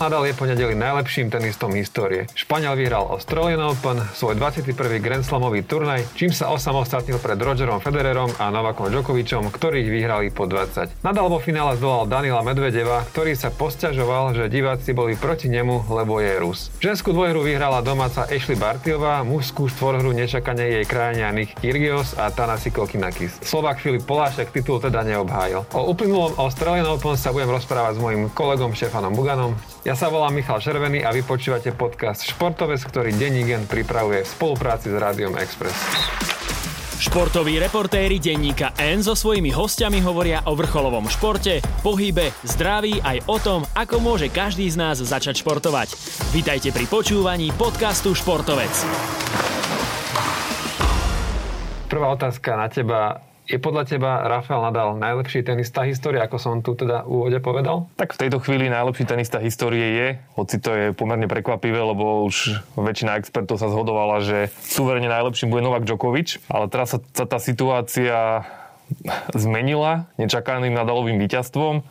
Nadal je ponedeli najlepším tenistom histórie. Španiel vyhral Australian Open, svoj 21. Grand Slamový turnaj, čím sa osamostatnil pred Rogerom Federerom a Novakom Djokovicom, ktorých vyhrali po 20. Nadal vo finále zdolal Danila Medvedeva, ktorý sa posťažoval, že diváci boli proti nemu, lebo je Rus. Ženskú dvojhru vyhrala domáca Ashley Bartiová, mužskú štvorhru nečakane jej krajania Nick Kyrgios a Tanasi Kokinakis. Slovak Filip Polášek titul teda neobhájil. O uplynulom Australian Open sa budem rozprávať s mojim kolegom Štefanom Buganom. Ja sa volám Michal Červený a vy počúvate podcast Športovec, ktorý denní gen pripravuje v spolupráci s Rádiom Express. Športoví reportéri denníka N so svojimi hostiami hovoria o vrcholovom športe, pohybe, zdraví aj o tom, ako môže každý z nás začať športovať. Vítajte pri počúvaní podcastu Športovec. Prvá otázka na teba. Je podľa teba Rafael Nadal najlepší tenista histórie, ako som tu teda v úvode povedal? Tak v tejto chvíli najlepší tenista histórie je, hoci to je pomerne prekvapivé, lebo už väčšina expertov sa zhodovala, že súverene najlepším bude Novak Djokovic, ale teraz sa, sa tá situácia zmenila nečakaným Nadalovým víťazstvom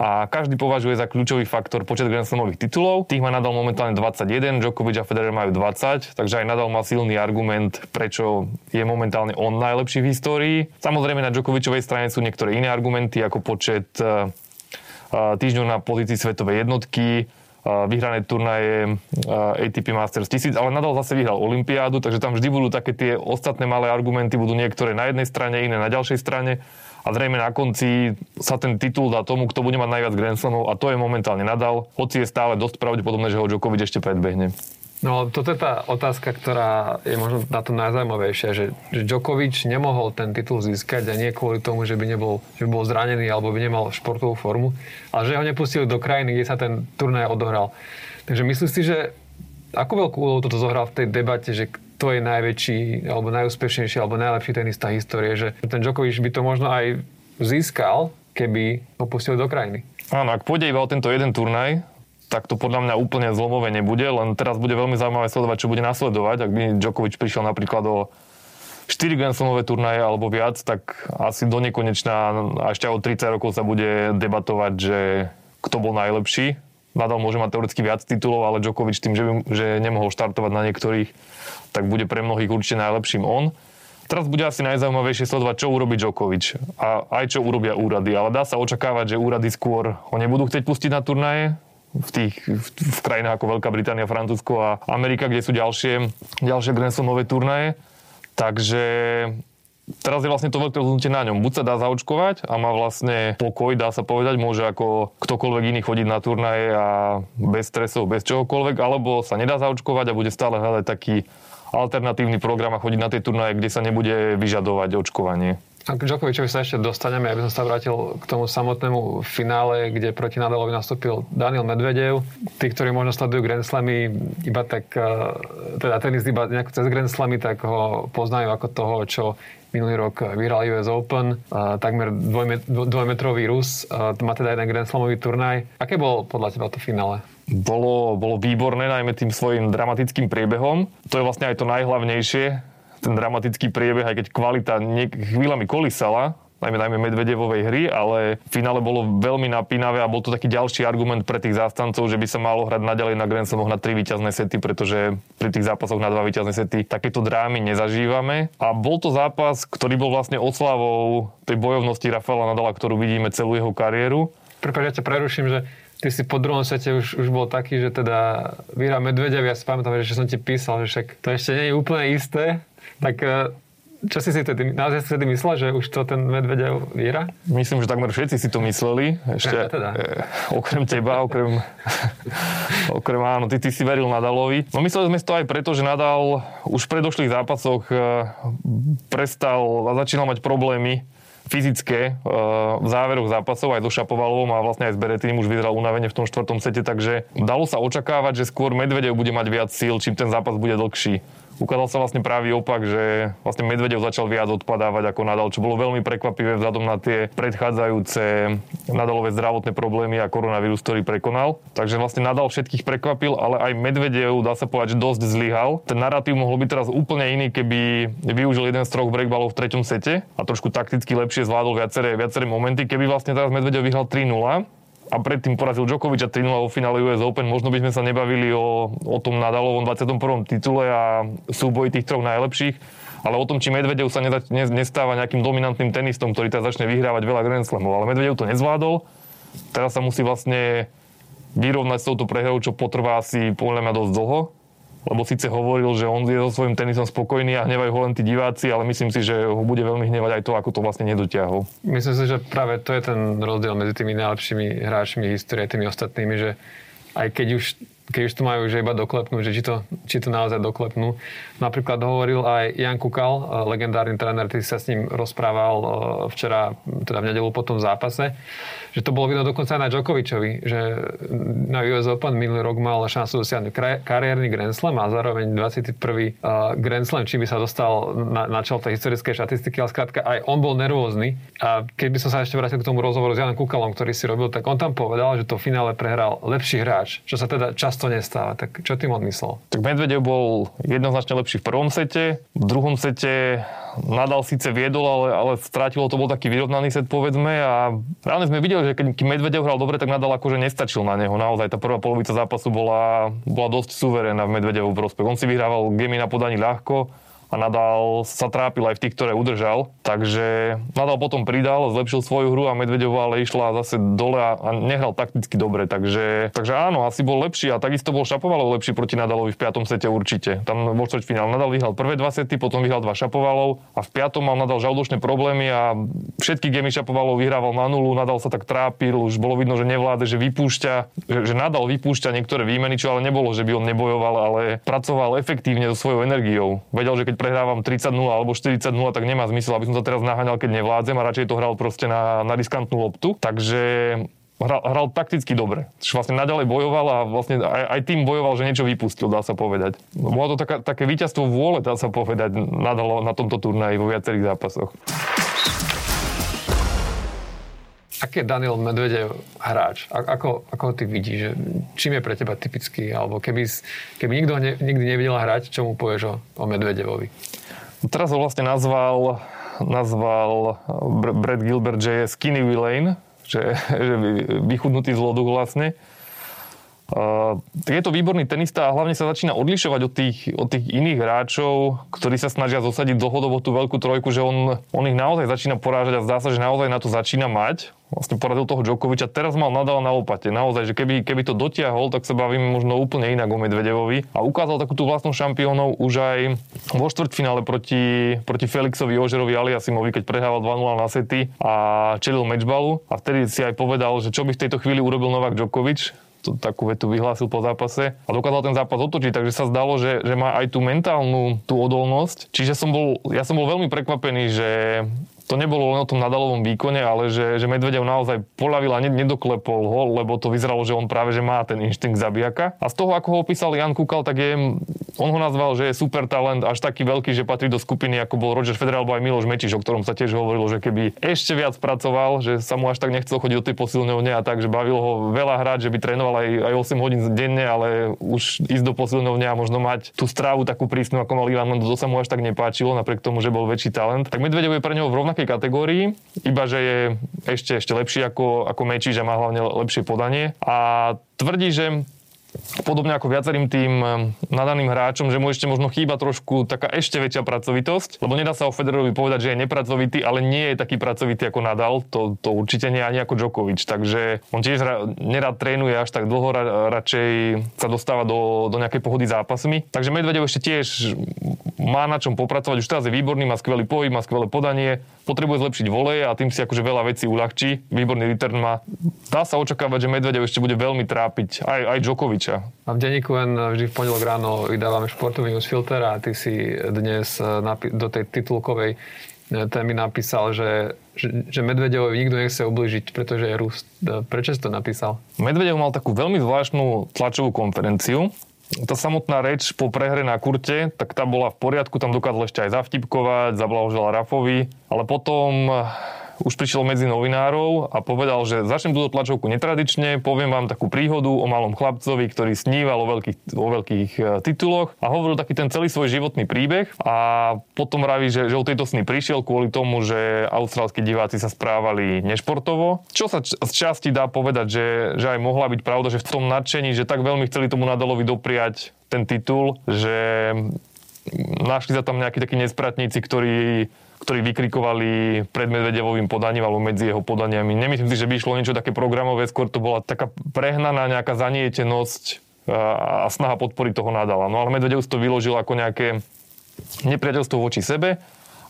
a každý považuje za kľúčový faktor počet Grand Slamových titulov. Tých má Nadal momentálne 21, Djokovic a Federer majú 20, takže aj Nadal má silný argument, prečo je momentálne on najlepší v histórii. Samozrejme na Djokovicovej strane sú niektoré iné argumenty, ako počet eh, eh, týždňov na pozícii svetovej jednotky, eh, vyhrané turnaje ATP Masters 1000, ale nadal zase vyhral Olympiádu, takže tam vždy budú také tie ostatné malé argumenty, budú niektoré na jednej strane, iné na ďalšej strane a zrejme na konci sa ten titul dá tomu, kto bude mať najviac Grand Slamov a to je momentálne nadal, hoci je stále dosť pravdepodobné, že ho Djokovic ešte predbehne. No, toto je tá otázka, ktorá je možno na to najzaujímavejšia, že, že Djokovic nemohol ten titul získať a nie kvôli tomu, že by, nebol, že by bol zranený alebo by nemal športovú formu, ale že ho nepustili do krajiny, kde sa ten turnaj odohral. Takže myslíš si, že ako veľkú úlohu toto zohral v tej debate, že kto je najväčší, alebo najúspešnejší, alebo najlepší tenista histórie, že ten Djokovic by to možno aj získal, keby ho do krajiny. Áno, ak pôjde iba o tento jeden turnaj, tak to podľa mňa úplne zlomové nebude, len teraz bude veľmi zaujímavé sledovať, čo bude nasledovať. Ak by Djokovic prišiel napríklad o 4 Grand Slamové turnaje alebo viac, tak asi do nekonečna a ešte o 30 rokov sa bude debatovať, že kto bol najlepší. Nadal môže mať teoreticky viac titulov, ale Djokovic tým, že, by, že nemohol štartovať na niektorých tak bude pre mnohých určite najlepším on. Teraz bude asi najzaujímavejšie sledovať, čo urobí Djokovic a aj čo urobia úrady. Ale dá sa očakávať, že úrady skôr ho nebudú chcieť pustiť na turnaje, v tých v, v krajinách ako Veľká Británia, Francúzsko a Amerika, kde sú ďalšie, ďalšie Grand turnaje. Takže teraz je vlastne to veľké rozhodnutie na ňom. Buď sa dá zaočkovať a má vlastne pokoj, dá sa povedať, môže ako ktokoľvek iný chodiť na turnaje a bez stresov, bez čohokoľvek, alebo sa nedá zaočkovať a bude stále hľadať taký alternatívny program a chodiť na tie turnaje, kde sa nebude vyžadovať očkovanie. A k Djokovicovi sa ešte dostaneme, aby som sa vrátil k tomu samotnému finále, kde proti Nadalovi nastúpil Daniel Medvedev. Tí, ktorí možno sledujú Grand Slamy iba tak, e, teda tenis iba nejako cez Grand Slamy, tak ho poznajú ako toho, čo minulý rok vyhral US Open, a takmer dvojmet, dvojmetrový Rus, a má teda jeden Grand Slamový turnaj. Aké bolo podľa teba to finále? bolo, bolo výborné, najmä tým svojim dramatickým priebehom. To je vlastne aj to najhlavnejšie, ten dramatický priebeh, aj keď kvalita niek- chvíľami kolísala, najmä, najmä Medvedevovej hry, ale v finále bolo veľmi napínavé a bol to taký ďalší argument pre tých zástancov, že by sa malo hrať naďalej na Grand Slamoch na tri víťazné sety, pretože pri tých zápasoch na dva víťazné sety takéto drámy nezažívame. A bol to zápas, ktorý bol vlastne oslavou tej bojovnosti Rafaela Nadala, ktorú vidíme celú jeho kariéru. Prepáč, ja ťa preruším, že ty si po druhom svete už, už bol taký, že teda Víra Medvedev, ja si pamätám, že som ti písal, že však to ešte nie je úplne isté, tak e, čo si si tedy, naozaj si tedy myslel, že už to ten Medvedev Víra? Myslím, že takmer všetci si to mysleli. Ešte, ja, teda. e, okrem teba, okrem, okrem áno, ty, ty si veril Nadalovi. No mysleli sme to aj preto, že Nadal už v predošlých zápasoch e, prestal a začínal mať problémy fyzické e, v záveroch zápasov aj so Šapovalovom a vlastne aj s Beretým už vyzeral unavene v tom štvrtom sete, takže dalo sa očakávať, že skôr Medvedev bude mať viac síl, čím ten zápas bude dlhší ukázal sa vlastne pravý opak, že vlastne Medvedev začal viac odpadávať ako Nadal, čo bolo veľmi prekvapivé vzhľadom na tie predchádzajúce Nadalové zdravotné problémy a koronavírus, ktorý prekonal. Takže vlastne Nadal všetkých prekvapil, ale aj Medvedev, dá sa povedať, že dosť zlyhal. Ten narratív mohol byť teraz úplne iný, keby využil jeden z troch breakballov v treťom sete a trošku takticky lepšie zvládol viaceré, viaceré momenty. Keby vlastne teraz Medvedev vyhral 3-0, a predtým porazil Djokovic a 3 vo finále US Open. Možno by sme sa nebavili o, o tom Nadalovom 21. titule a súboji tých troch najlepších, ale o tom, či Medvedev sa nestáva nejakým dominantným tenistom, ktorý teraz začne vyhrávať veľa Grand Slamov. Ale Medvedev to nezvládol. Teraz sa musí vlastne vyrovnať s touto prehrou, čo potrvá asi podľa mňa dosť dlho lebo síce hovoril, že on je so svojím tenisom spokojný a hnevajú ho len tí diváci, ale myslím si, že ho bude veľmi hnevať aj to, ako to vlastne nedotiahol. Myslím si, že práve to je ten rozdiel medzi tými najlepšími hráčmi histórie a tými ostatnými, že aj keď už keď už to majú že iba doklepnúť, že či to, či to naozaj doklepnú. Napríklad hovoril aj Jan Kukal, eh, legendárny tréner, ktorý sa s ním rozprával eh, včera, teda v nedelu po tom zápase, že to bolo vidno dokonca aj na Djokovičovi, že na US Open minulý rok mal šancu dosiahnuť kariérny Grand Slam a zároveň 21. Eh, Grand Slam, či by sa dostal na, na čel tej historickej štatistiky, ale skrátka aj on bol nervózny. A keď by som sa ešte vrátil k tomu rozhovoru s Janom Kukalom, ktorý si robil, tak on tam povedal, že to finále prehral lepší hráč, čo sa teda často nestáva. Tak čo tým odmyslel? Tak Medvedev bol jednoznačne lepší v prvom sete, v druhom sete Nadal síce viedol, ale, ale strátilo to bol taký vyrovnaný set, povedzme. A reálne sme videli, že keď Medvedev hral dobre, tak Nadal akože nestačil na neho. Naozaj tá prvá polovica zápasu bola, bola dosť suverénna v Medvedevu prospech. On si vyhrával gemy na podaní ľahko a Nadal sa trápil aj v tých, ktoré udržal. Takže Nadal potom pridal, zlepšil svoju hru a Medvedev ale išla zase dole a, nehral takticky dobre. Takže, takže áno, asi bol lepší a takisto bol Šapovalov lepší proti Nadalovi v 5. sete určite. Tam bol finále. Nadal vyhral prvé dva sety, potom vyhral dva Šapovalov a v 5. mal Nadal žalúdočné problémy a všetky gemy Šapovalov vyhrával na nulu. Nadal sa tak trápil, už bolo vidno, že nevláde, že vypúšťa, že, že Nadal vypúšťa niektoré výmeny, čo ale nebolo, že by on nebojoval, ale pracoval efektívne so svojou energiou. Vedel, že keď prehrávam 30-0 alebo 40-0, tak nemá zmysel, aby som sa teraz naháňal, keď nevládzem a radšej to hral proste na, na riskantnú loptu. Takže hral, hral takticky dobre. Čiže vlastne naďalej bojoval a vlastne aj, aj tým bojoval, že niečo vypustil, dá sa povedať. Bolo to taká, také víťazstvo vôle, dá sa povedať, nadalo na tomto turnaji vo viacerých zápasoch. Aký je Daniel Medvedev hráč? A, ako, ako ty vidíš? Čím je pre teba typický? Alebo keby, keby nikto ne, nikdy nevidel hrať, čo mu povieš o, o Medvedevovi? Teraz ho vlastne nazval, nazval Brad Gilbert, že je skinny Villain, že, že vychudnutý zloduch vlastne. Uh, je to výborný tenista a hlavne sa začína odlišovať od tých, od tých iných hráčov, ktorí sa snažia zosadiť dlhodobo tú veľkú trojku, že on, on ich naozaj začína porážať a zdá sa, že naozaj na to začína mať vlastne poradil toho Djokoviča. Teraz mal nadal na lopate. Naozaj, že keby, keby to dotiahol, tak sa bavíme možno úplne inak o Medvedevovi. A ukázal takú tú vlastnú šampiónov už aj vo štvrťfinále proti, proti Felixovi Ožerovi Aliasimovi, keď prehával 2-0 na sety a čelil mečbalu. A vtedy si aj povedal, že čo by v tejto chvíli urobil Novak Djokovič, to, takú vetu vyhlásil po zápase a dokázal ten zápas otočiť, takže sa zdalo, že, že má aj tú mentálnu tú odolnosť. Čiže som bol, ja som bol veľmi prekvapený, že to nebolo len o tom Nadalovom výkone, ale že, že Medvedev naozaj polavil a nedoklepol ho, lebo to vyzeralo, že on práve že má ten inštinkt zabijaka. A z toho, ako ho opísal Jan Kukal, tak je, on ho nazval, že je super talent, až taký veľký, že patrí do skupiny, ako bol Roger Federer alebo aj Miloš Mečiš, o ktorom sa tiež hovorilo, že keby ešte viac pracoval, že sa mu až tak nechcel chodiť do tej posilňovne a tak, že bavilo ho veľa hrať, že by trénoval aj, aj 8 hodín denne, ale už ísť do posilňovne a možno mať tú strávu takú prísnu, ako mal Ivan, to sa mu až tak nepáčilo, napriek tomu, že bol väčší talent. Tak Medvedev je pre neho v rovnakej rovnakej kategórii, iba že je ešte, ešte lepší ako, ako Meči, že má hlavne lepšie podanie. A tvrdí, že podobne ako viacerým tým eh, nadaným hráčom, že mu ešte možno chýba trošku taká ešte väčšia pracovitosť, lebo nedá sa o Federerovi povedať, že je nepracovitý, ale nie je taký pracovitý ako Nadal, to, to určite nie ani ako Djokovic, takže on tiež nerad trénuje až tak dlho, radšej sa dostáva do, do nejakej pohody zápasmi. Takže Medvedev ešte tiež má na čom popracovať, už teraz je výborný, má skvelý pohyb, má skvelé podanie, potrebuje zlepšiť voleje a tým si akože veľa vecí uľahčí. Výborný return má. Dá sa očakávať, že Medvedev ešte bude veľmi trápiť aj, aj Djokoviča. A v denníku len vždy v pondelok ráno vydávame športový newsfilter a ty si dnes eh, do tej titulkovej eh, témy napísal, že, že, že Medvedevovi nikto nechce ubližiť, pretože je Rus. Eh, prečo si to napísal? Medvedev mal takú veľmi zvláštnu tlačovú konferenciu, tá samotná reč po prehre na kurte, tak tá bola v poriadku, tam dokázal ešte aj zavtipkovať, zablahožel Rafovi, ale potom už prišiel medzi novinárov a povedal, že začnem túto tlačovku netradične, poviem vám takú príhodu o malom chlapcovi, ktorý sníval o veľkých, o veľkých e, tituloch a hovoril taký ten celý svoj životný príbeh a potom vraví, že, že o tejto sny prišiel kvôli tomu, že austrálsky diváci sa správali nešportovo. Čo sa z časti dá povedať, že, že aj mohla byť pravda, že v tom nadšení, že tak veľmi chceli tomu Nadalovi dopriať ten titul, že našli sa tam nejakí takí nespratníci, ktorí ktorí vykrikovali pred Medvedevovým podaním alebo medzi jeho podaniami. Nemyslím si, že by išlo niečo také programové, skôr to bola taká prehnaná nejaká zanietenosť a snaha podporiť toho Nadala. No ale Medvedev to vyložil ako nejaké nepriateľstvo voči sebe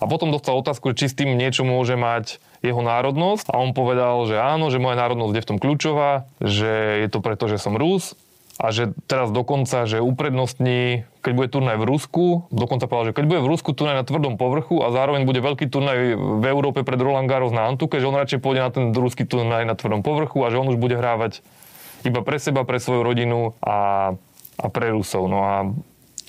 a potom dostal otázku, či s tým niečo môže mať jeho národnosť a on povedal, že áno, že moja národnosť je v tom kľúčová, že je to preto, že som Rus a že teraz dokonca, že uprednostní, keď bude turnaj v Rusku, dokonca povedal, že keď bude v Rusku turnaj na tvrdom povrchu a zároveň bude veľký turnaj v Európe pred Roland Garros na Antuke, že on radšej pôjde na ten ruský turnaj na tvrdom povrchu a že on už bude hrávať iba pre seba, pre svoju rodinu a, a pre Rusov. No a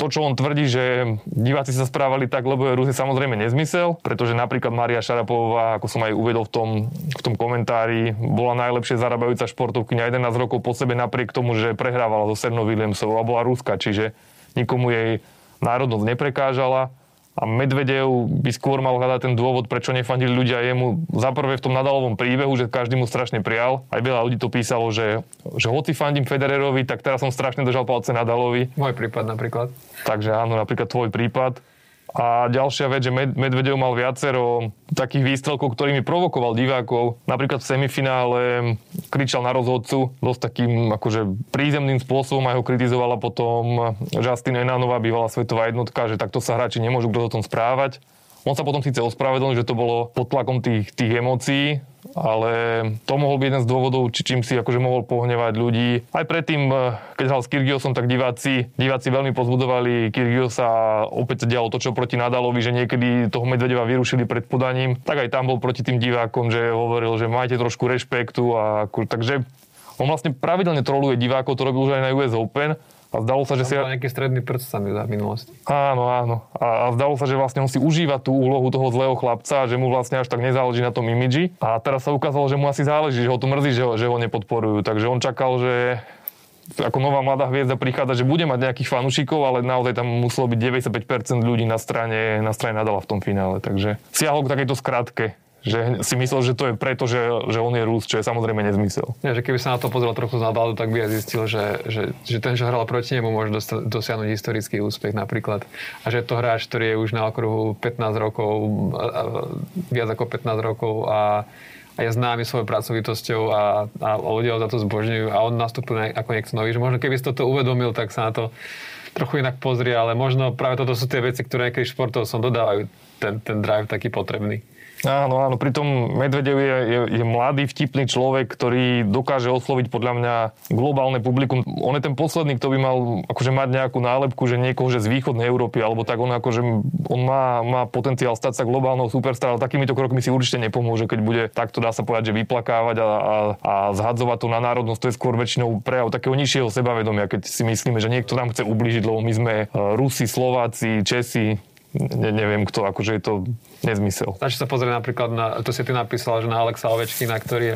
to, čo on tvrdí, že diváci sa správali tak, lebo je Rus, je samozrejme nezmysel, pretože napríklad Maria Šarapová, ako som aj uvedol v tom, v tom komentári, bola najlepšie zarábajúca športovkyňa 11 rokov po sebe napriek tomu, že prehrávala so Sernou Williamsovou a bola Ruska, čiže nikomu jej národnosť neprekážala a Medvedev by skôr mal hľadať ten dôvod, prečo nefandili ľudia jemu. Za prvé v tom Nadalovom príbehu, že každý mu strašne prijal. Aj veľa ľudí to písalo, že, že hoci fandím Federerovi, tak teraz som strašne držal palce Nadalovi. Môj prípad napríklad. Takže áno, napríklad tvoj prípad. A ďalšia vec, že Medvedev mal viacero takých výstrelkov, ktorými provokoval divákov. Napríklad v semifinále kričal na rozhodcu dosť takým akože prízemným spôsobom a ho kritizovala potom Justin Enanová, bývalá svetová jednotka, že takto sa hráči nemôžu o tom správať. On sa potom síce ospravedlnil, že to bolo pod tlakom tých, tých emócií, ale to mohol byť jeden z dôvodov, či čím si akože mohol pohnevať ľudí. Aj predtým, eh, keď hral s Kyrgiosom, tak diváci, diváci veľmi pozbudovali Kyrgiosa opäť sa dialo to, čo proti Nadalovi, že niekedy toho Medvedeva vyrušili pred podaním. Tak aj tam bol proti tým divákom, že hovoril, že majte trošku rešpektu a takže on vlastne pravidelne troluje divákov, to robil už aj na US Open a zdalo sa, že si... nejaký stredný prst sa mi v minulosti. Áno, áno. A, a zdalo sa, že vlastne on si užíva tú úlohu toho zlého chlapca, že mu vlastne až tak nezáleží na tom imidži. A teraz sa ukázalo, že mu asi záleží, že ho to mrzí, že ho, že ho nepodporujú. Takže on čakal, že ako nová mladá hviezda prichádza, že bude mať nejakých fanúšikov, ale naozaj tam muselo byť 95% ľudí na strane, na strane Nadala v tom finále. Takže siahol k takejto skratke že si myslel, že to je preto, že, že on je Rus, čo je samozrejme nezmysel. Nie, že keby sa na to pozrel trochu z nadhľadu, tak by aj zistil, že, že, že ten, čo hral proti nemu, môže dosiahnuť historický úspech napríklad. A že to hráč, ktorý je už na okruhu 15 rokov, viac ako 15 rokov a a je známy svojou pracovitosťou a, a ľudia ho za to zbožňujú a on nastúpil ako niekto nový. Že možno keby si toto uvedomil, tak sa na to trochu inak pozrie, ale možno práve toto sú tie veci, ktoré niekedy športov som dodávajú ten, ten drive taký potrebný. Áno, áno, pritom Medvedev je, je, je mladý, vtipný človek, ktorý dokáže osloviť podľa mňa globálne publikum. On je ten posledný, kto by mal akože mať nejakú nálepku, že niekoho že z východnej Európy, alebo tak on akože, on má, má potenciál stať sa globálnou superstar, ale takýmito krokmi si určite nepomôže, keď bude takto, dá sa povedať, že vyplakávať a, a, a zhadzovať to na národnosť, to je skôr väčšinou prejav takého nižšieho sebavedomia, keď si myslíme, že niekto nám chce ubližiť, lebo my sme eh, Rusi, Slováci, Česi, ne, neviem kto, akože je to nezmysel. Stačí sa pozrieť napríklad na, to si ty napísal, že na Alexa Ovečkina, ktorý je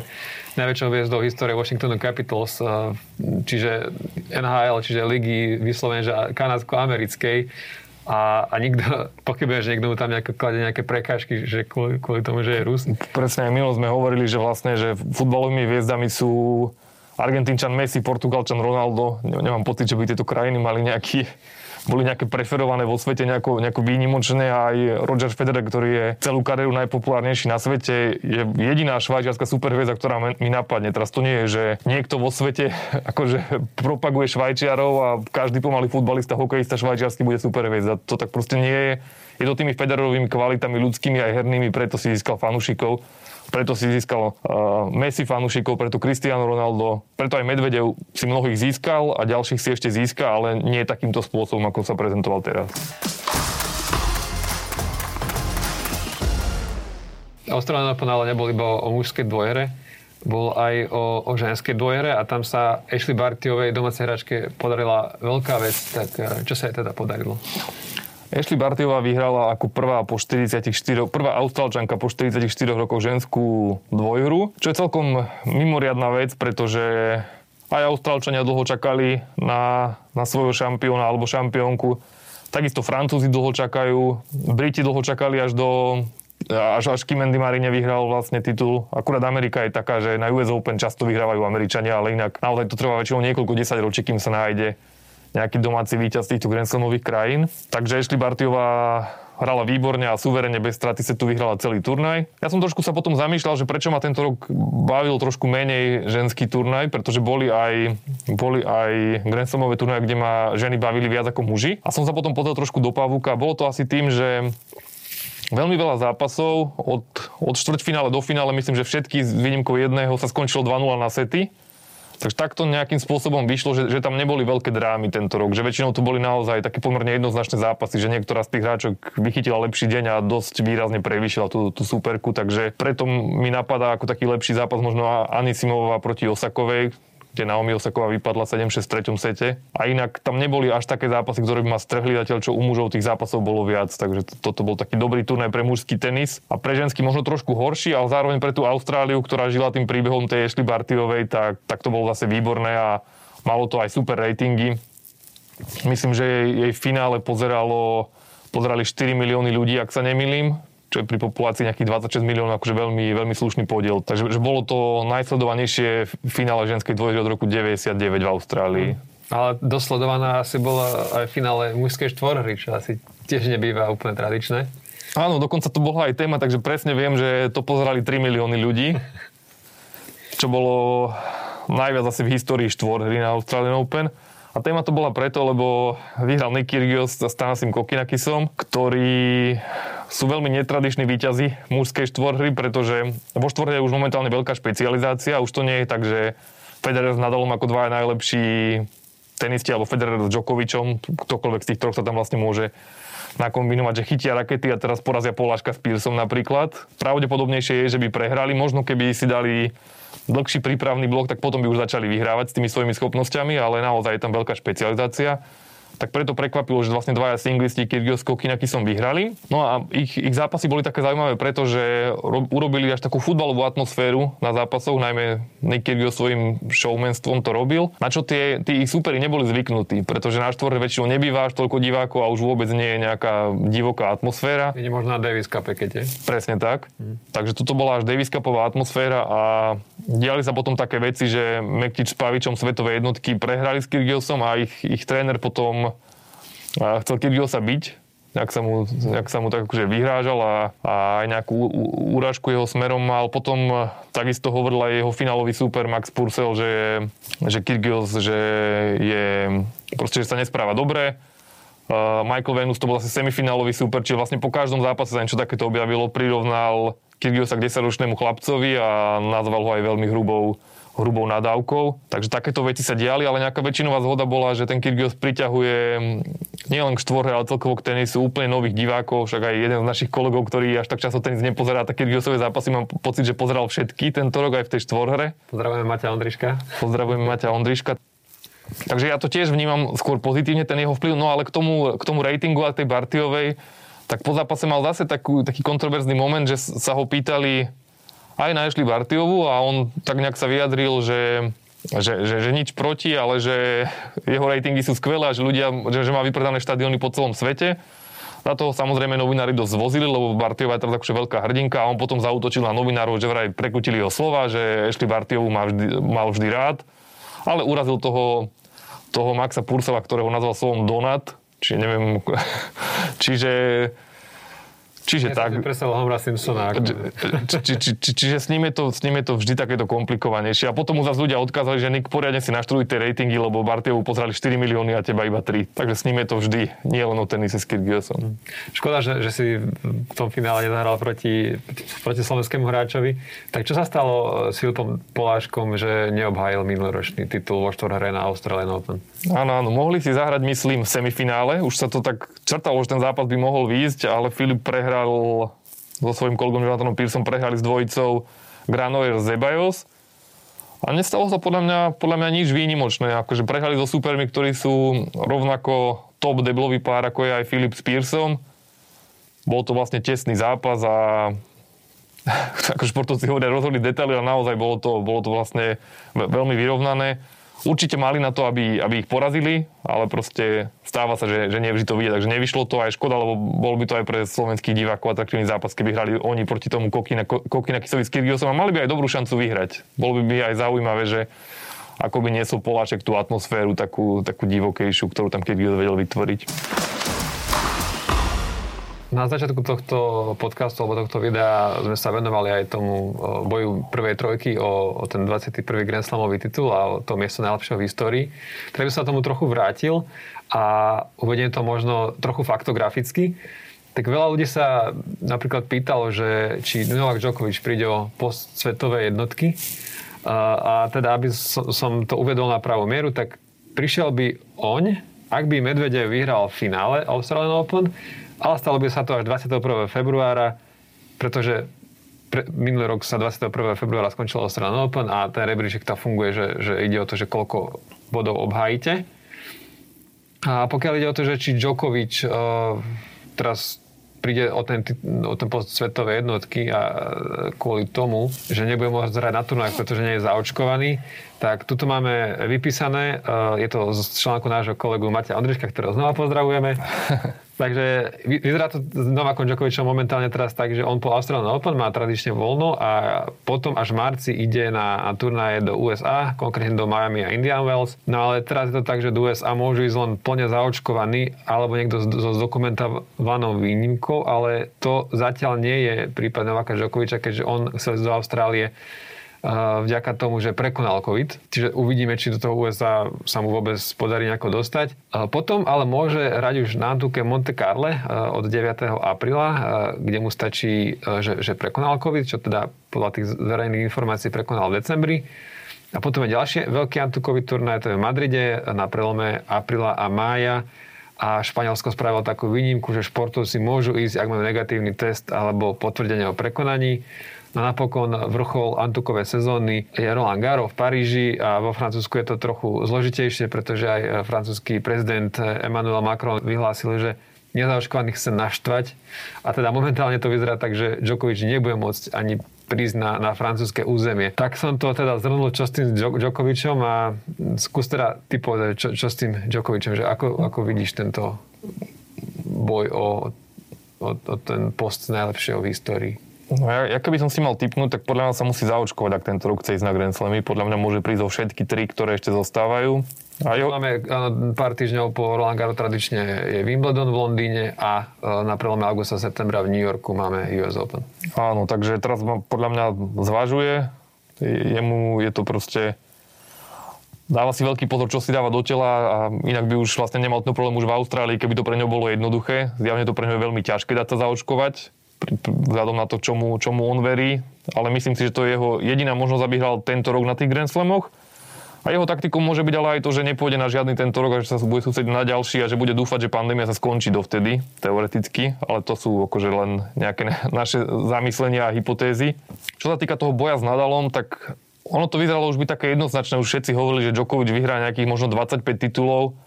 najväčšou hviezdou histórie Washingtonu Capitals, eh, čiže NHL, čiže ligy vyslovene, že kanadsko-americkej a, a nikto, pochybuje, že niekto mu tam nejako kladie nejaké prekážky, že kvôli, kvôli tomu, že je Rus. Presne, aj milo sme hovorili, že vlastne, že futbalovými hviezdami sú Argentínčan Messi, Portugalčan Ronaldo. Nemám pocit, že by tieto krajiny mali nejaký boli nejaké preferované vo svete nejako, nejako výnimočné a aj Roger Federer, ktorý je celú kariéru najpopulárnejší na svete, je jediná švajčiarska superhviezda, ktorá mi napadne. Teraz to nie je, že niekto vo svete akože propaguje Švajčiarov a každý pomalý futbalista, hokejista švajčiarsky bude superhviezda. To tak proste nie je. Je to tými Federerovými kvalitami ľudskými aj hernými, preto si získal fanúšikov preto si získal uh, Messi fanúšikov, preto Cristiano Ronaldo, preto aj Medvedev si mnohých získal a ďalších si ešte získa, ale nie takýmto spôsobom, ako sa prezentoval teraz. Open ale nebol iba o, mužskej dvojhre, bol aj o, o ženskej dvojhre a tam sa Ashley Bartiovej domácej hračke podarila veľká vec, tak eh, čo sa jej teda podarilo? Ashley Bartiová vyhrala ako prvá po 44, prvá austrálčanka po 44 rokoch ženskú dvojhru, čo je celkom mimoriadná vec, pretože aj austrálčania dlho čakali na, na svojho šampióna alebo šampiónku. Takisto Francúzi dlho čakajú, Briti dlho čakali až do až, až Kim Andy Murray nevyhral vlastne titul. Akurát Amerika je taká, že na US Open často vyhrávajú Američania, ale inak naozaj to trvá väčšinou niekoľko desať ročí, kým sa nájde nejaký domáci víťaz týchto Grand Slamových krajín. Takže Ashley Bartiová hrala výborne a suverene bez straty sa tu vyhrala celý turnaj. Ja som trošku sa potom zamýšľal, že prečo ma tento rok bavil trošku menej ženský turnaj, pretože boli aj, boli aj Grand Slamové turnaje, kde ma ženy bavili viac ako muži. A som sa potom pozrel trošku do pavúka. Bolo to asi tým, že veľmi veľa zápasov od, od štvrťfinále do finále, myslím, že všetky s výnimkou jedného sa skončilo 2-0 na sety. Takže takto nejakým spôsobom vyšlo, že, že tam neboli veľké drámy tento rok, že väčšinou tu boli naozaj také pomerne jednoznačné zápasy, že niektorá z tých hráčok vychytila lepší deň a dosť výrazne prevýšila tú, tú superku, takže preto mi napadá ako taký lepší zápas možno Anisimová proti Osakovej, kde Naomi Osaková vypadla 7-6 v treťom sete. A inak tam neboli až také zápasy, ktoré by ma strhli, zatiaľ čo u mužov tých zápasov bolo viac. Takže toto bol taký dobrý turnaj pre mužský tenis. A pre ženský možno trošku horší, ale zároveň pre tú Austráliu, ktorá žila tým príbehom tej Ashley Bartiovej, tak, tak to bolo zase výborné a malo to aj super ratingy. Myslím, že jej, jej finále pozeralo, pozerali 4 milióny ľudí, ak sa nemýlim čo je pri populácii nejakých 26 miliónov, akože veľmi, veľmi slušný podiel. Takže že bolo to najsledovanejšie finále ženskej dvojhry od roku 99 v Austrálii. Mm. Ale dosledovaná asi bola aj finále mužskej štvorhry, čo asi tiež nebýva úplne tradičné. Áno, dokonca to bola aj téma, takže presne viem, že to pozerali 3 milióny ľudí, čo bolo najviac asi v histórii štvorhry na Australian Open. A téma to bola preto, lebo vyhral Nick Kyrgios s Tanasim Kokinakisom, ktorí sú veľmi netradiční výťazí mužskej štvorhry, pretože vo štvorhre je už momentálne veľká špecializácia. Už to nie je tak, že Federer s Nadalom ako dvaja najlepší tenisti, alebo Federer s Djokovicom, ktokoľvek z tých troch sa tam vlastne môže nakombinovať, že chytia rakety a teraz porazia Poláška s Pearsom napríklad. Pravdepodobnejšie je, že by prehrali, možno keby si dali dlhší prípravný blok, tak potom by už začali vyhrávať s tými svojimi schopnosťami, ale naozaj je tam veľká špecializácia tak preto prekvapilo, že vlastne dvaja singlisti Kyrgios som vyhrali. No a ich, ich zápasy boli také zaujímavé, pretože ro, urobili až takú futbalovú atmosféru na zápasoch, najmä Nick Kyrgios svojim showmanstvom to robil, na čo tie, tí ich superi neboli zvyknutí, pretože na štvorhe väčšinou nebýva až toľko divákov a už vôbec nie je nejaká divoká atmosféra. Je možná Davis Cup, keď je. Presne tak. Hmm. Takže toto bola až Davis Cupová atmosféra a diali sa potom také veci, že Mektič s Pavičom svetovej jednotky prehrali s Kyrgiosom a ich, ich tréner potom a chcel Kyrgiosa byť, ak sa mu, ak sa mu tak akože vyhrážal a, a aj nejakú úražku jeho smerom mal. Potom e, takisto hovoril aj jeho finálový super Max Purcell, že, že Kyrgios, že je proste, že sa nespráva dobre. Uh, Michael Venus to bol asi semifinálový super, čiže vlastne po každom zápase sa niečo takéto objavilo, prirovnal Kyrgiosa k 10-ročnému chlapcovi a nazval ho aj veľmi hrubou hrubou nadávkou. Takže takéto veci sa diali, ale nejaká väčšinová zhoda bola, že ten Kyrgios priťahuje mm, nielen k štvorhe, ale celkovo k tenisu úplne nových divákov. Však aj jeden z našich kolegov, ktorý až tak často tenis nepozerá, tak Kyrgiosové zápasy, mám pocit, že pozeral všetky tento rok aj v tej štvorhre. Pozdravujeme Maťa Ondriška. Pozdravujeme Maťa Ondriška. Takže ja to tiež vnímam skôr pozitívne, ten jeho vplyv. No ale k tomu, k tomu ratingu a tej Bartiovej, tak po zápase mal zase takú, taký kontroverzný moment, že sa ho pýtali, aj na Ashley Bartiovu a on tak nejak sa vyjadril, že že, že, že nič proti, ale že jeho ratingy sú skvelé a že ľudia, že, že má vypredané štadióny po celom svete. Na toho samozrejme novinári dosť zvozili, lebo Bartiova je teraz akože veľká hrdinka a on potom zautočil na novinárov, že vraj prekutili jeho slova, že Ashley Bartiovu má vždy, mal vždy rád, ale urazil toho, toho Maxa Pursova, ktorého nazval slovom Donat, či neviem, čiže Čiže ja tak... Presne Homera Simpsona. Ako... Či, či, či, či, čiže s ním, je to, s ním je to vždy takéto komplikovanejšie. A potom mu zase ľudia odkázali, že Nick poriadne si naštuduj tie ratingy, lebo Bartievu pozrali 4 milióny a teba iba 3. Takže s ním je to vždy, nie len o tenise s Kyrgiosom. Škoda, že, že si v tom finále nezahral proti, proti slovenskému hráčovi. Tak čo sa stalo s Filipom Poláškom, že neobhájil minuloročný titul vo štvorhre na Australian Open? Áno, áno, mohli si zahrať, myslím, semifinále. Už sa to tak črtalo, že ten zápas by mohol výjsť, ale Filip prehral prehral so svojím kolegom Jonathanom Pearsom prehrali s dvojicou Granover Zebajos. A nestalo sa podľa mňa, podľa mňa nič výnimočné. Akože prehrali so supermi, ktorí sú rovnako top deblový pár, ako je aj Filip s Pearsom. Bol to vlastne tesný zápas a ako športovci hovoria, rozhodli detaily, ale naozaj bolo to, bolo to vlastne veľmi vyrovnané. Určite mali na to, aby, aby ich porazili, ale proste stáva sa, že, že nevždy to vidie, takže nevyšlo to aj škoda, lebo bol by to aj pre slovenských divákov atraktívny zápas, keby hrali oni proti tomu Kokina, Kokina Kisovi s Kyrgyzom a mali by aj dobrú šancu vyhrať. Bolo by by aj zaujímavé, že ako by niesol Poláček tú atmosféru takú, takú divokejšiu, ktorú tam Kyrgyz vedel vytvoriť. Na začiatku tohto podcastu alebo tohto videa sme sa venovali aj tomu boju prvej trojky o, o ten 21. Grand Slamový titul a o to miesto najlepšieho v histórii. By sa tomu trochu vrátil a uvediem to možno trochu faktograficky. Tak veľa ľudí sa napríklad pýtalo, že či Novak Djokovic príde o post svetovej jednotky. A teda, aby som to uvedol na pravú mieru, tak prišiel by oň, ak by Medvedev vyhral v finále Australian Open, ale stalo by sa to až 21. februára, pretože pre, minulý rok sa 21. februára skončilo Australian Open a ten rebríček tam funguje, že, že ide o to, že koľko bodov obhájite. A pokiaľ ide o to, že či Djokovic uh, teraz príde o ten, o ten post svetovej jednotky a kvôli tomu, že nebude môcť zhrať na turnaj, pretože nie je zaočkovaný, tak tuto máme vypísané, uh, je to z článku nášho kolegu Matia Andriška, ktorého znova pozdravujeme. Takže vyzerá to s Novakom Djokovicom momentálne teraz tak, že on po Australian Open má tradične voľno a potom až v marci ide na, na turnaje do USA, konkrétne do Miami a Indian Wells. No ale teraz je to tak, že do USA môžu ísť len plne zaočkovaní alebo niekto so zdokumentovanou výnimkou, ale to zatiaľ nie je prípad Novaka Djokoviča, keďže on chcel do Austrálie vďaka tomu, že prekonal COVID. Čiže uvidíme, či do toho USA sa mu vôbec podarí nejako dostať. Potom ale môže hrať už na Antuke Monte Carle od 9. apríla, kde mu stačí, že, že prekonal COVID, čo teda podľa tých verejných informácií prekonal v decembri. A potom je ďalšie veľký antukový turnaj, to je v Madride na prelome apríla a mája a Španielsko spravilo takú výnimku, že športovci môžu ísť, ak majú negatívny test alebo potvrdenie o prekonaní. No napokon vrchol antukovej sezóny je Roland Garros v Paríži a vo Francúzsku je to trochu zložitejšie, pretože aj francúzsky prezident Emmanuel Macron vyhlásil, že nezaočkovaných chce naštvať. A teda momentálne to vyzerá tak, že Djokovic nebude môcť ani prísť na, na francúzske územie. Tak som to teda zhrnul, čo s tým Djokovicom a skús teda ty povedať, čo, čo s tým Djokovicom, že ako, ako vidíš tento boj o, o, o ten post najlepšieho v histórii? No ja, ja keby som si mal typnúť, tak podľa mňa sa musí zaočkovať, ak tento rok chce ísť na Grand Slamy. Podľa mňa môže prísť o všetky tri, ktoré ešte zostávajú. A jo... Máme pár týždňov po Roland Garros tradične je Wimbledon v Londýne a e, na prelome augusta septembra v New Yorku máme US Open. Áno, takže teraz podľa mňa zvažuje. Jemu je to proste dáva si veľký pozor, čo si dáva do tela a inak by už vlastne nemal ten problém už v Austrálii, keby to pre ňo bolo jednoduché. Zjavne to pre ňo je veľmi ťažké dať sa zaočkovať vzhľadom na to, čomu, čomu on verí. Ale myslím si, že to je jeho jediná možnosť, aby hral tento rok na tých Grand Slamoch. A jeho taktikou môže byť ale aj to, že nepôjde na žiadny tento rok a že sa bude sústrediť na ďalší a že bude dúfať, že pandémia sa skončí dovtedy, teoreticky, ale to sú akože len nejaké naše zamyslenia a hypotézy. Čo sa týka toho boja s Nadalom, tak ono to vyzeralo už byť také jednoznačné, už všetci hovorili, že Djokovic vyhrá nejakých možno 25 titulov,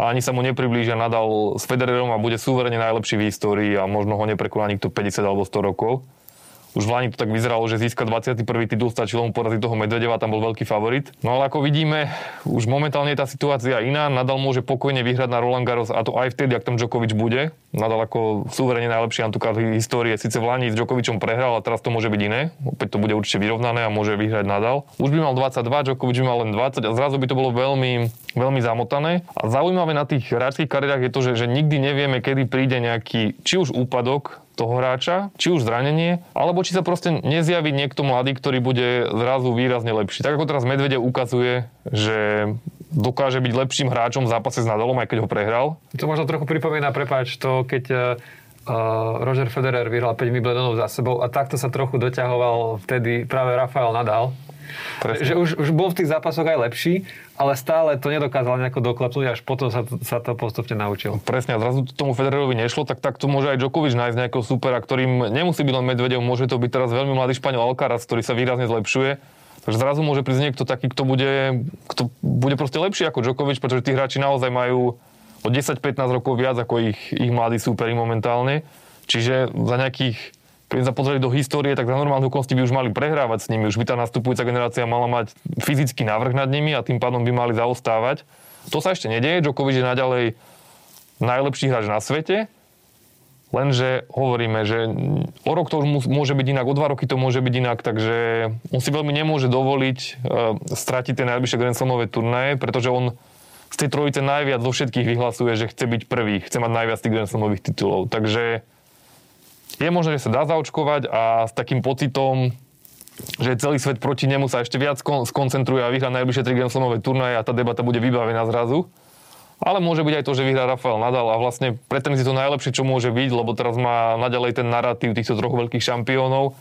a ani sa mu nepriblížia nadal s Federerom a bude súverene najlepší v histórii a možno ho neprekoná nikto 50 alebo 100 rokov. Už v Lani to tak vyzeralo, že získa 21. titul, stačilo mu poraziť toho Medvedeva, tam bol veľký favorit. No ale ako vidíme, už momentálne je tá situácia iná. Nadal môže pokojne vyhrať na Roland Garros a to aj vtedy, ak tam Djokovic bude. Nadal ako suverene najlepší antukár histórie. Sice v Lani s Djokovicom prehral, ale teraz to môže byť iné. Opäť to bude určite vyrovnané a môže vyhrať Nadal. Už by mal 22, Djokovic by mal len 20 a zrazu by to bolo veľmi, veľmi zamotané. A zaujímavé na tých hráčských kariérach je to, že, že nikdy nevieme, kedy príde nejaký či už úpadok toho hráča, či už zranenie, alebo či sa proste nezjaví niekto mladý, ktorý bude zrazu výrazne lepší. Tak ako teraz Medvede ukazuje, že dokáže byť lepším hráčom v zápase s Nadalom, aj keď ho prehral. To možno trochu pripomína, prepáč, to keď uh, Roger Federer vyhral 5 Wimbledonov za sebou a takto sa trochu doťahoval vtedy práve Rafael Nadal Presne. Že už, už bol v tých zápasoch aj lepší, ale stále to nedokázal nejako doklepnúť, až potom sa to, sa to postupne naučil. Presne, a zrazu tomu Federerovi nešlo, tak takto môže aj Djokovic nájsť nejakého supera, ktorým nemusí byť len Medvedev, môže to byť teraz veľmi mladý Španiel Alcaraz, ktorý sa výrazne zlepšuje. Takže zrazu môže prísť niekto taký, kto bude, kto bude proste lepší ako Djokovic, pretože tí hráči naozaj majú o 10-15 rokov viac ako ich, ich mladí súperi momentálne. Čiže za nejakých, keď sa pozreli do histórie, tak za normálne okolnosti by už mali prehrávať s nimi. Už by tá nastupujúca generácia mala mať fyzický návrh nad nimi a tým pádom by mali zaostávať. To sa ešte nedieje. Djokovic je naďalej najlepší hráč na svete Lenže hovoríme, že o rok to už môže byť inak, o dva roky to môže byť inak, takže on si veľmi nemôže dovoliť uh, stratiť tie najbližšie Grand Slamové turnaje, pretože on z tej trojice najviac zo všetkých vyhlasuje, že chce byť prvý, chce mať najviac tých Grand Slamových titulov. Takže je možné, že sa dá zaočkovať a s takým pocitom, že celý svet proti nemu sa ešte viac skoncentruje a vyhrá najbližšie tri Grand Slamové turnaje a tá debata bude vybavená zrazu. Ale môže byť aj to, že vyhrá Rafael Nadal a vlastne pre tenis je to najlepšie, čo môže byť, lebo teraz má naďalej ten narratív týchto troch veľkých šampiónov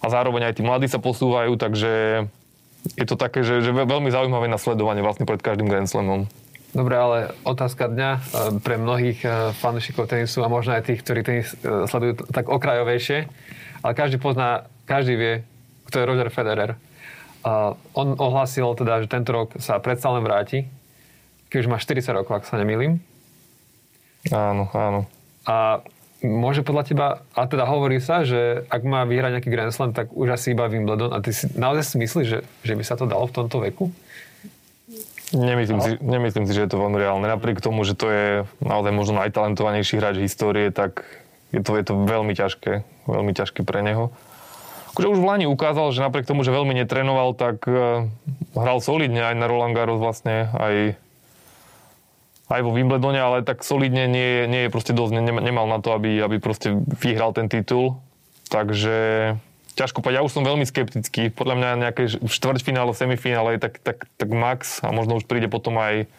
a zároveň aj tí mladí sa posúvajú, takže je to také, že, že veľmi zaujímavé nasledovanie vlastne pred každým Grand Slamom. Dobre, ale otázka dňa e, pre mnohých e, fanúšikov tenisu a možno aj tých, ktorí tenis e, sledujú tak okrajovejšie, ale každý pozná, každý vie, kto je Roger Federer. On ohlasil teda, že tento rok sa predsa len vráti keď už má 40 rokov, ak sa nemýlim. Áno, áno. A môže podľa teba, a teda hovorí sa, že ak má vyhrať nejaký Grand Slam, tak už asi iba Wimbledon. A ty si naozaj si myslíš, že, že by sa to dalo v tomto veku? Nemyslím si, nemyslím si, že je to veľmi reálne. Napriek tomu, že to je naozaj možno najtalentovanejší hráč histórie, tak je to, je to veľmi ťažké. Veľmi ťažké pre neho. Akože už v Lani ukázal, že napriek tomu, že veľmi netrenoval, tak uh, hral solidne aj na Roland Garros vlastne, aj aj vo Wimbledone, ale tak solidne nie, nie je proste dosť, nemal na to, aby, aby proste vyhral ten titul. Takže ťažko povedať, ja už som veľmi skeptický. Podľa mňa nejaké štvrťfinále, semifinále tak, tak, tak max a možno už príde potom aj,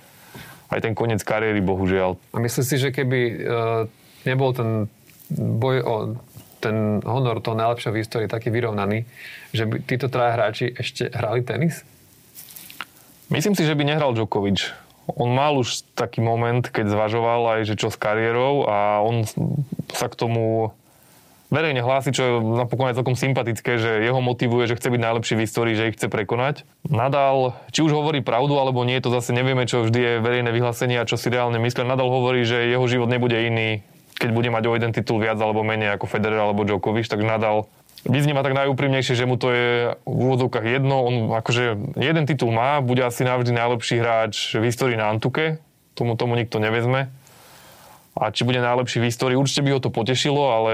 aj ten koniec kariéry, bohužiaľ. A myslíš si, že keby uh, nebol ten boj o ten honor toho najlepšieho v histórii taký vyrovnaný, že by títo traja hráči ešte hrali tenis? Myslím si, že by nehral Djokovic on mal už taký moment, keď zvažoval aj, že čo s kariérou a on sa k tomu verejne hlási, čo je napokon aj celkom sympatické, že jeho motivuje, že chce byť najlepší v histórii, že ich chce prekonať. Nadal, či už hovorí pravdu alebo nie, to zase nevieme, čo vždy je verejné vyhlásenie a čo si reálne myslí. Nadal hovorí, že jeho život nebude iný, keď bude mať o jeden titul viac alebo menej ako Federer alebo Djokovic, takže Nadal vyznieva tak najúprimnejšie, že mu to je v úvodzovkách jedno. On akože jeden titul má, bude asi navždy najlepší hráč v histórii na Antuke. Tomu, tomu nikto nevezme. A či bude najlepší v histórii, určite by ho to potešilo, ale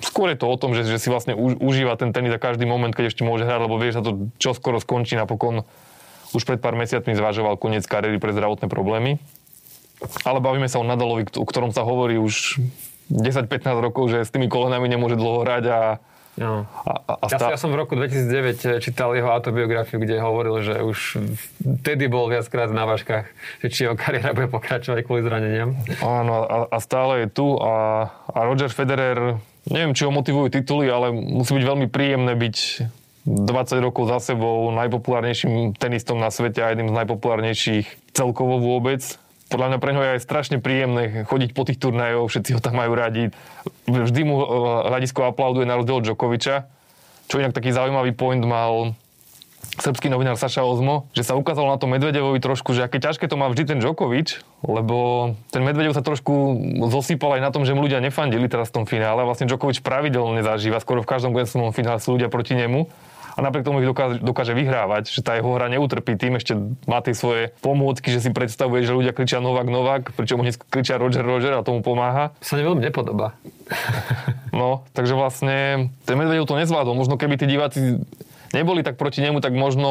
skôr je to o tom, že, že si vlastne užíva ten tenis a každý moment, keď ešte môže hrať, lebo vie, že sa to čo skoro skončí. Napokon už pred pár mesiacmi zvažoval koniec kariéry pre zdravotné problémy. Ale bavíme sa o Nadalovi, o ktorom sa hovorí už 10-15 rokov, že s tými kolenami nemôže dlho hrať a No. A, a, stá... ja, ja som v roku 2009 čítal jeho autobiografiu, kde hovoril, že už vtedy bol viackrát na váškach, že či jeho kariéra bude pokračovať kvôli zraneniam. Áno, a, a stále je tu a, a Roger Federer, neviem, či ho motivujú tituly, ale musí byť veľmi príjemné byť 20 rokov za sebou najpopulárnejším tenistom na svete a jedným z najpopulárnejších celkovo vôbec podľa mňa pre ňo je aj strašne príjemné chodiť po tých turnajoch, všetci ho tam majú radi. Vždy mu eh, hľadisko aplauduje na rozdiel Djokoviča, čo inak taký zaujímavý point mal srbský novinár Saša Ozmo, že sa ukázalo na tom Medvedevovi trošku, že aké ťažké to má vždy ten Djokovič, lebo ten Medvedev sa trošku zosýpal aj na tom, že mu ľudia nefandili teraz v tom finále. Vlastne Djokovič pravidelne zažíva, skoro v každom Grand finále sú ľudia proti nemu a napriek tomu ich dokáže, dokáže vyhrávať, že tá jeho hra neutrpí tým, ešte má tie svoje pomôcky, že si predstavuje, že ľudia kričia Novak, Novak, pričom oni kričia Roger, Roger a tomu pomáha. Sa veľmi nepodobá. no, takže vlastne ten Medvedev to nezvládol. Možno keby tí diváci neboli tak proti nemu, tak možno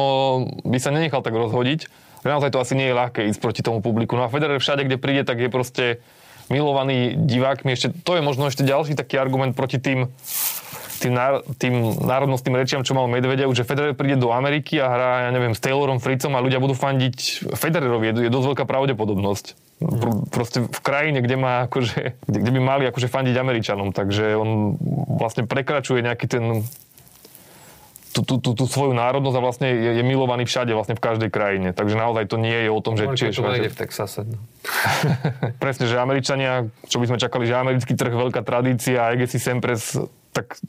by sa nenechal tak rozhodiť. Naozaj to asi nie je ľahké ísť proti tomu publiku. No a Federer všade, kde príde, tak je proste milovaný divákmi. Ešte, to je možno ešte ďalší taký argument proti tým tým, náro, tým národnostným rečiam, čo mal Medvedev, že Federer príde do Ameriky a hrá, ja neviem, s Taylorom Fritzom a ľudia budú fandiť Federerovi. Je, je dosť veľká pravdepodobnosť. Pr- proste v krajine, kde, má akože, kde, kde by mali akože fandiť Američanom. Takže on vlastne prekračuje nejaký ten tú, tú, tú, tú svoju národnosť a vlastne je, je milovaný všade, vlastne v každej krajine. Takže naozaj to nie je o tom, že... Či to v Texase. No. Presne, že Američania, čo by sme čakali, že americký trh, veľká tradícia, Agassi Sempres tak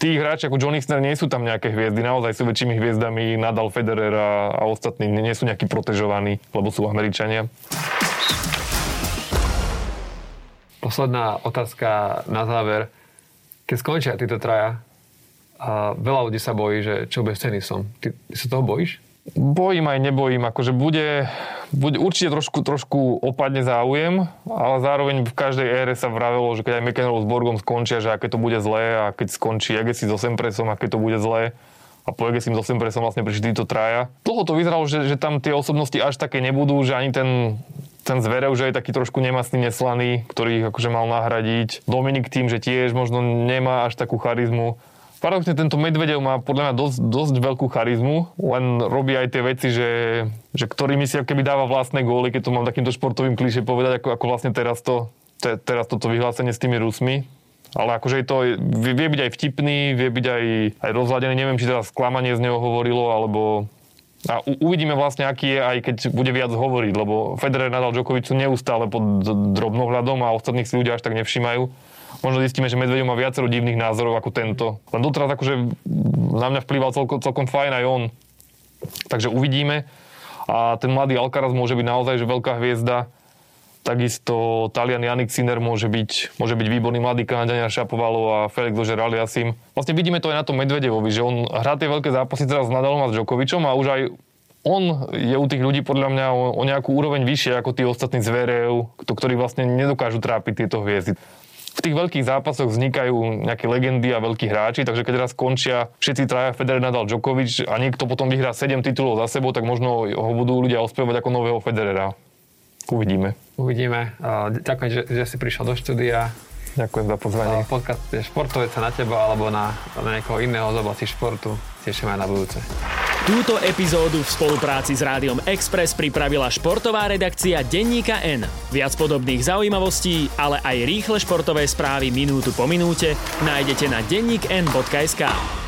tí hráči ako John Isner nie sú tam nejaké hviezdy, naozaj sú väčšími hviezdami Nadal, Federer a, a ostatní nie sú nejakí protežovaní, lebo sú Američania. Posledná otázka na záver. Keď skončia títo traja, a veľa ľudí sa bojí, že čo bude s tenisom. Ty, ty sa toho bojíš? Bojím aj nebojím, akože bude, bude určite trošku, trošku opadne záujem, ale zároveň v každej ére sa vravelo, že keď aj McEnroe s Borgom skončia, že aké to bude zlé a keď skončí Agassi s Osempresom, aké to bude zlé a po Agassi s Osempresom vlastne prišli títo traja. Dlho to vyzeralo, že, že tam tie osobnosti až také nebudú, že ani ten ten Zverev už je taký trošku nemastný, neslaný, ktorý akože mal nahradiť. Dominik tým, že tiež možno nemá až takú charizmu. Paradoxne tento Medvedev má podľa mňa dosť, dosť veľkú charizmu, len robí aj tie veci, že, že ktorými si keby dáva vlastné góly, keď to mám takýmto športovým klíše povedať, ako, ako vlastne teraz, to, te, teraz toto vyhlásenie s tými Rusmi. Ale akože je to, vie, vie byť aj vtipný, vie byť aj, aj rozladený. Neviem, či teraz sklamanie z neho hovorilo, alebo... A uvidíme vlastne, aký je, aj keď bude viac hovoriť, lebo Federer, Nadal, Djokovic sú neustále pod drobnohľadom a ostatných si ľudia až tak nevšímajú možno zistíme, že Medvedev má viacero divných názorov ako tento. Len doteraz akože na mňa vplýval celkom, celkom fajn aj on. Takže uvidíme. A ten mladý Alcaraz môže byť naozaj že veľká hviezda. Takisto Talian Janik Sinner môže byť, môže byť výborný mladý Kanadiania Šapovalo a Felix Dožer Aliasim. Vlastne vidíme to aj na tom Medvedevovi, že on hrá tie veľké zápasy teraz s Nadalom a s Djokovicom a už aj on je u tých ľudí podľa mňa o, o nejakú úroveň vyššie ako tí ostatní zverev, ktorí vlastne nedokážu trápiť tieto hviezdy v tých veľkých zápasoch vznikajú nejaké legendy a veľkí hráči, takže keď raz končia všetci traja Federer, Nadal, Djokovic a niekto potom vyhrá 7 titulov za sebou, tak možno ho budú ľudia ospievať ako nového Federera. Uvidíme. Uvidíme. Ďakujem, že, že si prišiel do štúdia. Ďakujem za pozvanie. Podcast je športovec na teba alebo na, na niekoho iného z oblasti športu. Teším aj na budúce. Túto epizódu v spolupráci s Rádiom Express pripravila športová redakcia Denníka N. Viac podobných zaujímavostí, ale aj rýchle športové správy minútu po minúte nájdete na denníkn.sk.